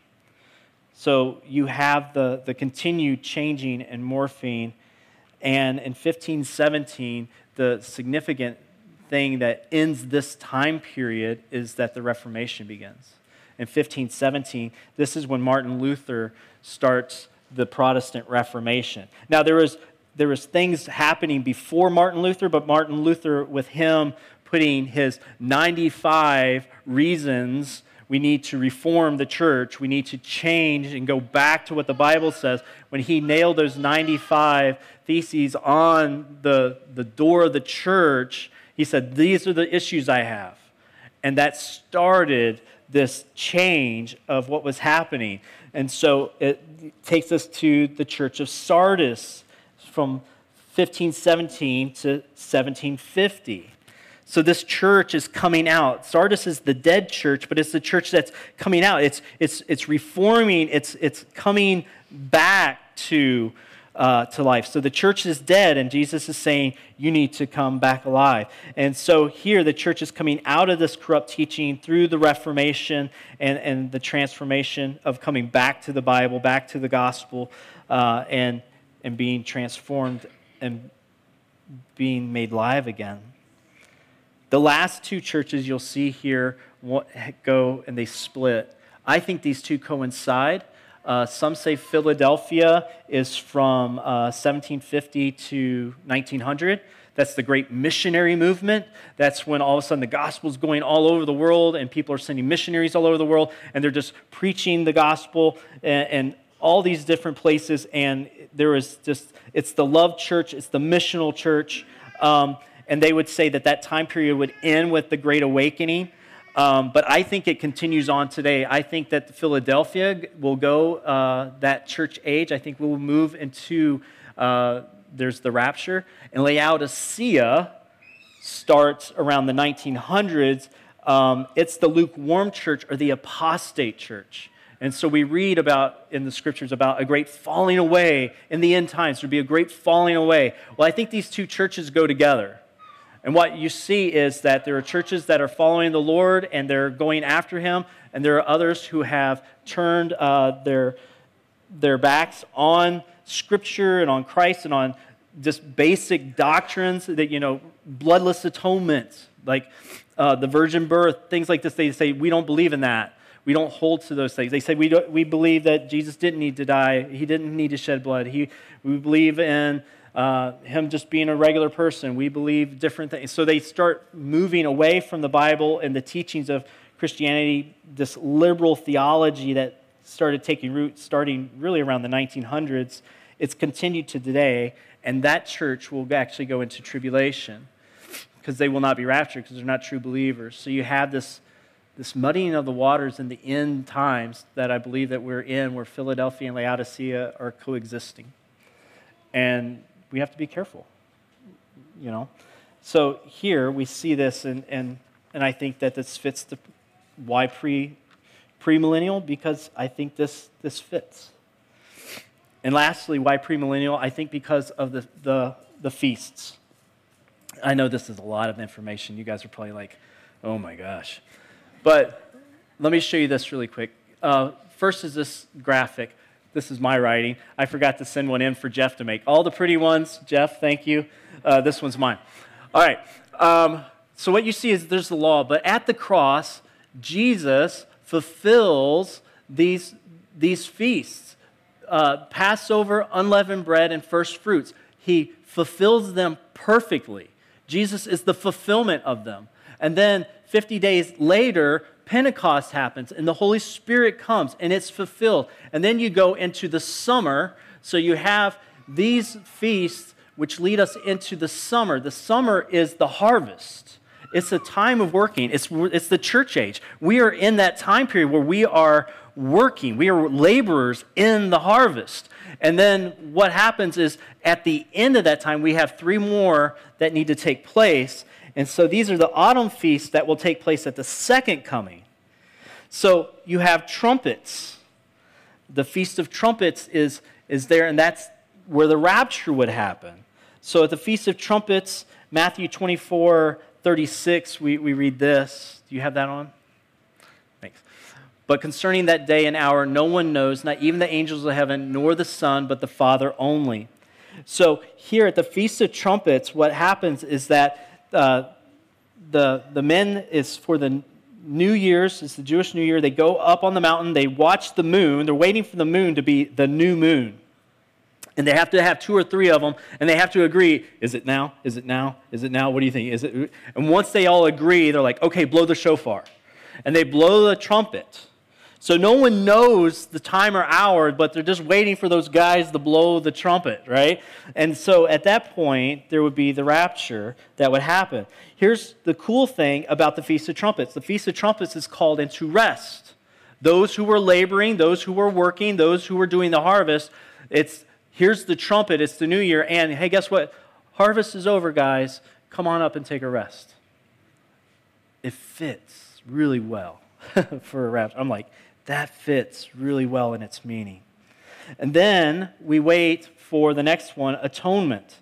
B: So you have the, the continued changing and morphing. And in 1517, the significant thing that ends this time period is that the Reformation begins. In 1517, this is when Martin Luther starts the Protestant Reformation. Now, there was, there was things happening before Martin Luther, but Martin Luther, with him putting his 95 reasons we need to reform the church. We need to change and go back to what the Bible says. When he nailed those 95 theses on the, the door of the church, he said, These are the issues I have. And that started this change of what was happening. And so it takes us to the church of Sardis from 1517 to 1750. So this church is coming out. Sardis is the dead church, but it's the church that's coming out. It's, it's, it's reforming, it's, it's coming back to uh, to life. So the church is dead, and Jesus is saying, You need to come back alive. And so here, the church is coming out of this corrupt teaching through the Reformation and, and the transformation of coming back to the Bible, back to the gospel, uh, and, and being transformed and being made live again. The last two churches you'll see here go and they split. I think these two coincide. Uh, some say Philadelphia is from uh, 1750 to 1900. That's the great missionary movement. That's when all of a sudden the gospel is going all over the world and people are sending missionaries all over the world and they're just preaching the gospel and, and all these different places, and there was just, it's the love church, it's the missional church. Um, and they would say that that time period would end with the Great Awakening. Um, but I think it continues on today. I think that Philadelphia will go uh, that church age. I think we'll move into, uh, there's the rapture. And Laodicea starts around the 1900s. Um, it's the lukewarm church or the apostate church. And so we read about in the scriptures about a great falling away in the end times. There'd be a great falling away. Well, I think these two churches go together. And what you see is that there are churches that are following the Lord and they're going after Him, and there are others who have turned uh, their, their backs on Scripture and on Christ and on just basic doctrines that, you know, bloodless atonement, like uh, the virgin birth, things like this. They say, we don't believe in that. We don't hold to those things. They say, we, we believe that Jesus didn't need to die, He didn't need to shed blood. He, we believe in uh, him just being a regular person. We believe different things. So they start moving away from the Bible and the teachings of Christianity, this liberal theology that started taking root starting really around the 1900s. It's continued to today, and that church will actually go into tribulation because they will not be raptured because they're not true believers. So you have this, this muddying of the waters in the end times that I believe that we're in, where Philadelphia and Laodicea are coexisting. And we have to be careful, you know. So here we see this, and, and, and I think that this fits the why pre premillennial because I think this this fits. And lastly, why premillennial? I think because of the, the, the feasts. I know this is a lot of information. You guys are probably like, oh my gosh. But let me show you this really quick. Uh, first is this graphic. This is my writing. I forgot to send one in for Jeff to make. All the pretty ones, Jeff, thank you. Uh, this one's mine. All right. Um, so what you see is there's the law, but at the cross, Jesus fulfills these, these feasts uh, Passover, unleavened bread, and first fruits. He fulfills them perfectly. Jesus is the fulfillment of them. And then 50 days later, Pentecost happens and the Holy Spirit comes and it's fulfilled. And then you go into the summer. So you have these feasts which lead us into the summer. The summer is the harvest. It's a time of working. It's, it's the church age. We are in that time period where we are working. We are laborers in the harvest. And then what happens is at the end of that time, we have three more that need to take place. And so these are the autumn feasts that will take place at the second coming. So you have trumpets. The Feast of Trumpets is, is there, and that's where the rapture would happen. So at the Feast of Trumpets, Matthew 24, 36, we, we read this. Do you have that on? Thanks. But concerning that day and hour, no one knows, not even the angels of heaven, nor the Son, but the Father only. So here at the Feast of Trumpets, what happens is that uh, the, the men is for the New Year's, it's the Jewish New Year. They go up on the mountain, they watch the moon. They're waiting for the moon to be the new moon. And they have to have two or three of them, and they have to agree is it now? Is it now? Is it now? What do you think? Is it? And once they all agree, they're like, okay, blow the shofar. And they blow the trumpet. So no one knows the time or hour, but they're just waiting for those guys to blow the trumpet, right? And so at that point, there would be the rapture that would happen. Here's the cool thing about the Feast of Trumpets the Feast of Trumpets is called into rest. Those who were laboring, those who were working, those who were doing the harvest, it's here's the trumpet, it's the new year, and hey, guess what? Harvest is over, guys. Come on up and take a rest. It fits really well for a rapture. I'm like, that fits really well in its meaning. And then we wait for the next one atonement.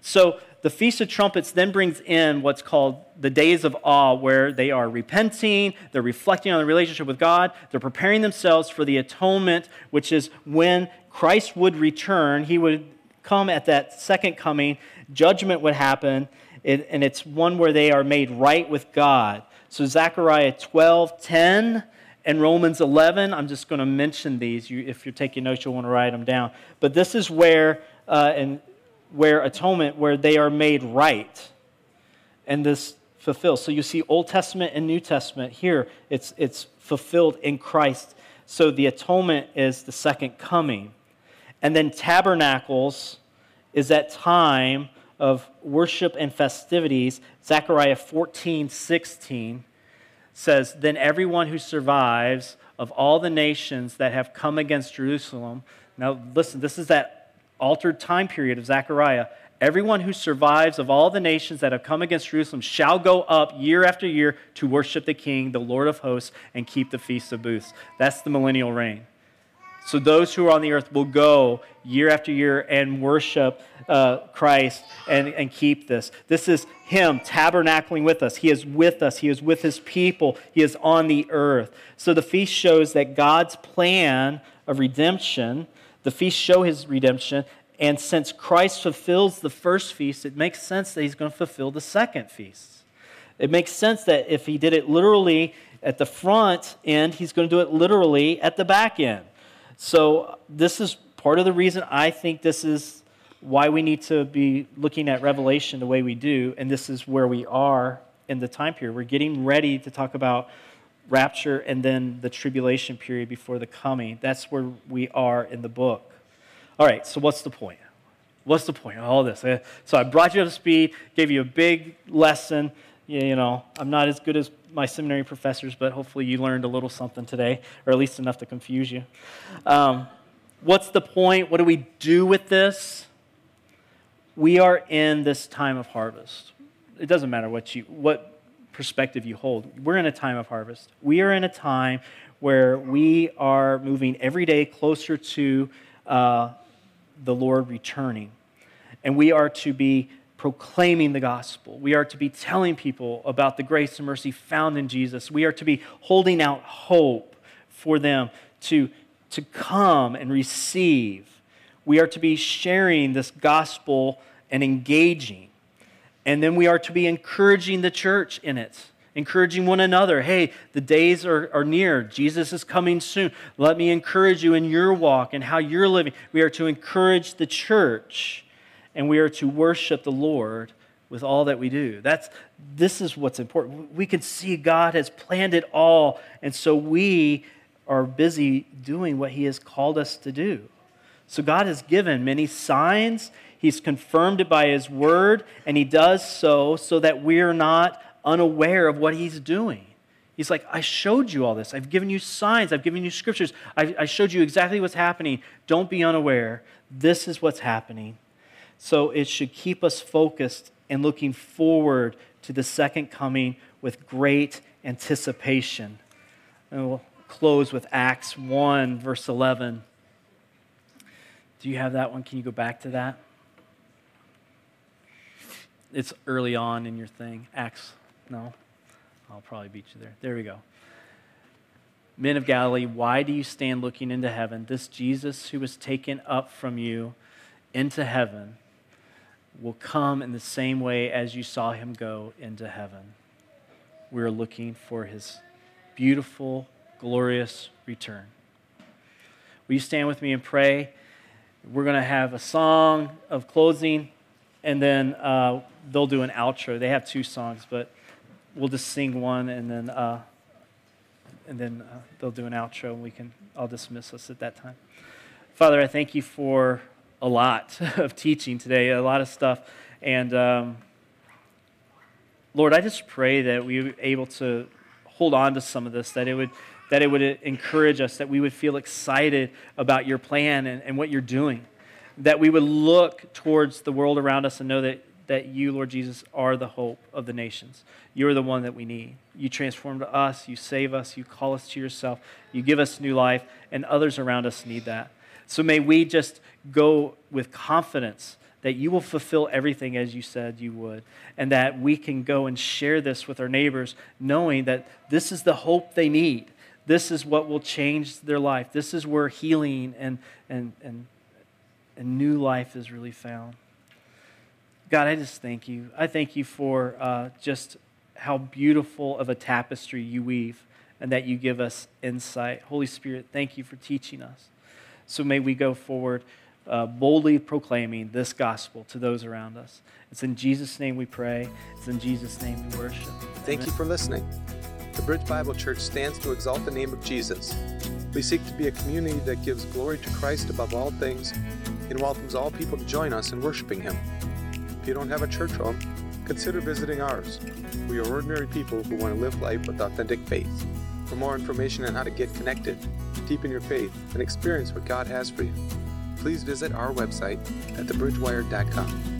B: So the Feast of Trumpets then brings in what's called the days of awe, where they are repenting, they're reflecting on the relationship with God, they're preparing themselves for the atonement, which is when Christ would return. He would come at that second coming, judgment would happen, and it's one where they are made right with God. So Zechariah 12 10 and Romans 11. I'm just going to mention these. You, if you're taking notes, you'll want to write them down. But this is where, uh, and where atonement, where they are made right, and this fulfills. So you see Old Testament and New Testament here. It's it's fulfilled in Christ. So the atonement is the second coming. And then tabernacles is that time of worship and festivities. Zechariah 14, 16 says, Then everyone who survives of all the nations that have come against Jerusalem. Now, listen, this is that altered time period of Zechariah. Everyone who survives of all the nations that have come against Jerusalem shall go up year after year to worship the King, the Lord of hosts, and keep the Feast of Booths. That's the millennial reign. So those who are on the earth will go year after year and worship uh, Christ and, and keep this. This is Him tabernacling with us. He is with us, He is with His people, He is on the earth. So the feast shows that God's plan of redemption, the feast show His redemption. And since Christ fulfills the first feast, it makes sense that He's going to fulfill the second feast. It makes sense that if He did it literally at the front end, He's going to do it literally at the back end. So, this is part of the reason I think this is why we need to be looking at Revelation the way we do, and this is where we are in the time period. We're getting ready to talk about rapture and then the tribulation period before the coming. That's where we are in the book. All right, so what's the point? What's the point of all this? Uh, so I brought you up to speed, gave you a big lesson. You know, I'm not as good as my seminary professors, but hopefully you learned a little something today, or at least enough to confuse you. Um, what's the point? What do we do with this? We are in this time of harvest. It doesn't matter what, you, what perspective you hold. We're in a time of harvest. We are in a time where we are moving every day closer to uh, the Lord returning. And we are to be proclaiming the gospel. We are to be telling people about the grace and mercy found in Jesus. We are to be holding out hope for them to, to come and receive. We are to be sharing this gospel and engaging. And then we are to be encouraging the church in it, encouraging one another. Hey, the days are, are near. Jesus is coming soon. Let me encourage you in your walk and how you're living. We are to encourage the church and we are to worship the Lord with all that we do. That's this is what's important. We can see God has planned it all, and so we are busy doing what he has called us to do. So God has given many signs. He's confirmed it by his word, and he does so so that we're not unaware of what he's doing. He's like, I showed you all this. I've given you signs. I've given you scriptures. I, I showed you exactly what's happening. Don't be unaware. This is what's happening. So it should keep us focused and looking forward to the second coming with great anticipation. And we'll close with Acts 1, verse 11. Do you have that one? Can you go back to that? It's early on in your thing. Acts, no? I'll probably beat you there. There we go. Men of Galilee, why do you stand looking into heaven? This Jesus who was taken up from you into heaven will come in the same way as you saw him go into heaven. We're looking for his beautiful, glorious return. Will you stand with me and pray? We're going to have a song of closing, and then uh, they'll do an outro. They have two songs, but we'll just sing one, and then uh, and then uh, they'll do an outro, and we can. I'll dismiss us at that time. Father, I thank you for a lot of teaching today, a lot of stuff. And um, Lord, I just pray that we were able to hold on to some of this, that it would, that it would encourage us, that we would feel excited about your plan and, and what you're doing, that we would look towards the world around us and know that, that you, Lord Jesus, are the hope of the nations. You're the one that we need. You transform us, you save us, you call us to yourself, you give us new life, and others around us need that. So may we just go with confidence that you will fulfill everything as you said you would, and that we can go and share this with our neighbors, knowing that this is the hope they need. This is what will change their life. This is where healing and, and, and, and new life is really found. God, I just thank you. I thank you for uh, just how beautiful of a tapestry you weave and that you give us insight. Holy Spirit, thank you for teaching us. So may we go forward uh, boldly proclaiming this gospel to those around us. It's in Jesus' name we pray. It's in Jesus' name we worship.
A: Thank
B: Amen.
A: you for listening. The Bridge Bible Church stands to exalt the name of Jesus. We seek to be a community that gives glory to Christ above all things and welcomes all people to join us in worshiping Him. If you don't have a church home, consider visiting ours. We are ordinary people who want to live life with authentic faith. For more information on how to get connected, deepen your faith, and experience what God has for you, please visit our website at thebridgewire.com.